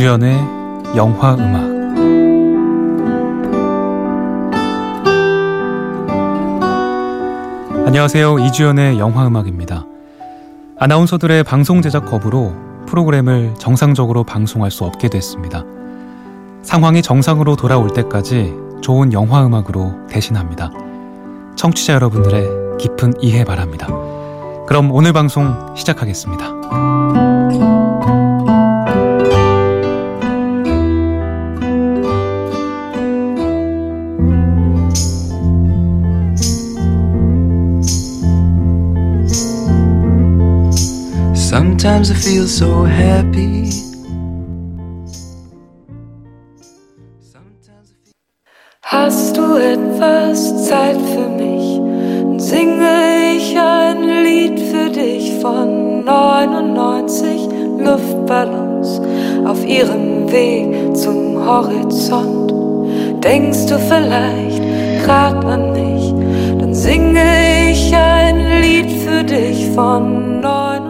이주연의 영화 음악 안녕하세요. 이주연의 영화 음악입니다. 아나운서들의 방송 제작 거부로 프로그램을 정상적으로 방송할 수 없게 됐습니다. 상황이 정상으로 돌아올 때까지 좋은 영화 음악으로 대신합니다. 청취자 여러분들의 깊은 이해 바랍니다. 그럼 오늘 방송 시작하겠습니다. Sometimes I feel so happy. Hast du etwas Zeit für mich? Singe ich ein Lied für dich von 99 Luftballons auf ihrem Weg zum Horizont. Denkst du vielleicht grad an mich? Dann singe ich ein Lied für dich von 99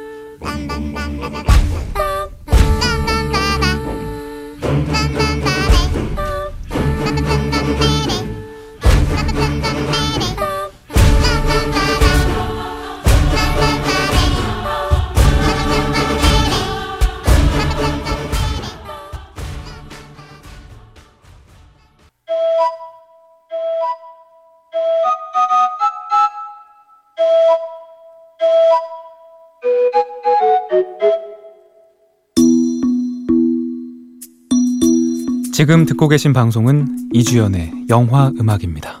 bam bam bam bam 지금 듣고 계신 방송은 이주연의 영화 음악입니다.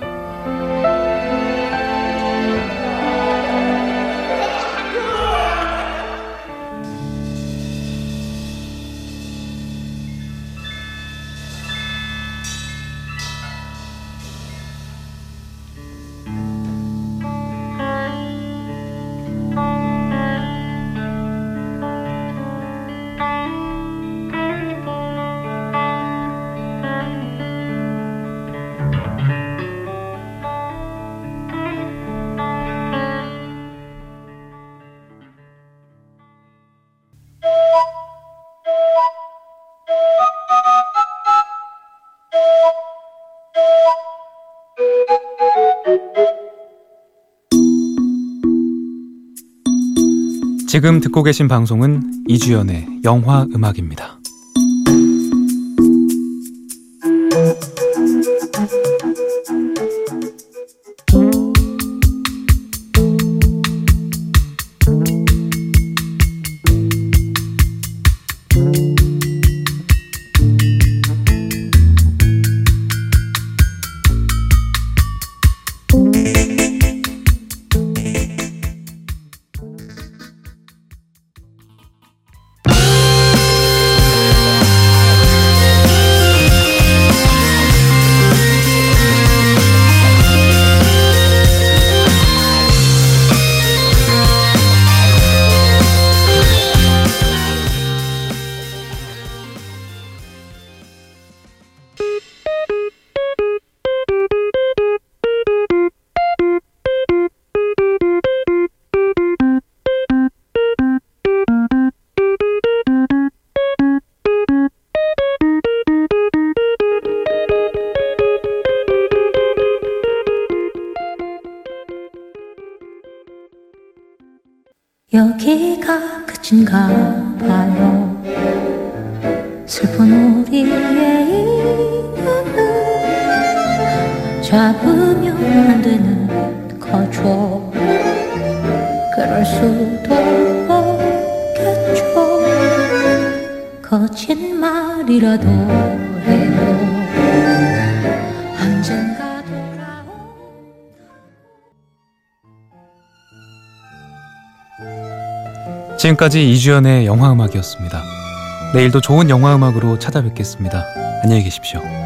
지금 듣고 계신 방송은 이주연의 영화 음악입니다. 여기가 끝인가 봐요. 슬픈 우리의 인연은 잡으면 안 되는 거죠. 그럴 수도 없겠죠. 거짓말이라도 해요 지금까지 이주연의 영화음악이었습니다. 내일도 좋은 영화음악으로 찾아뵙겠습니다. 안녕히 계십시오.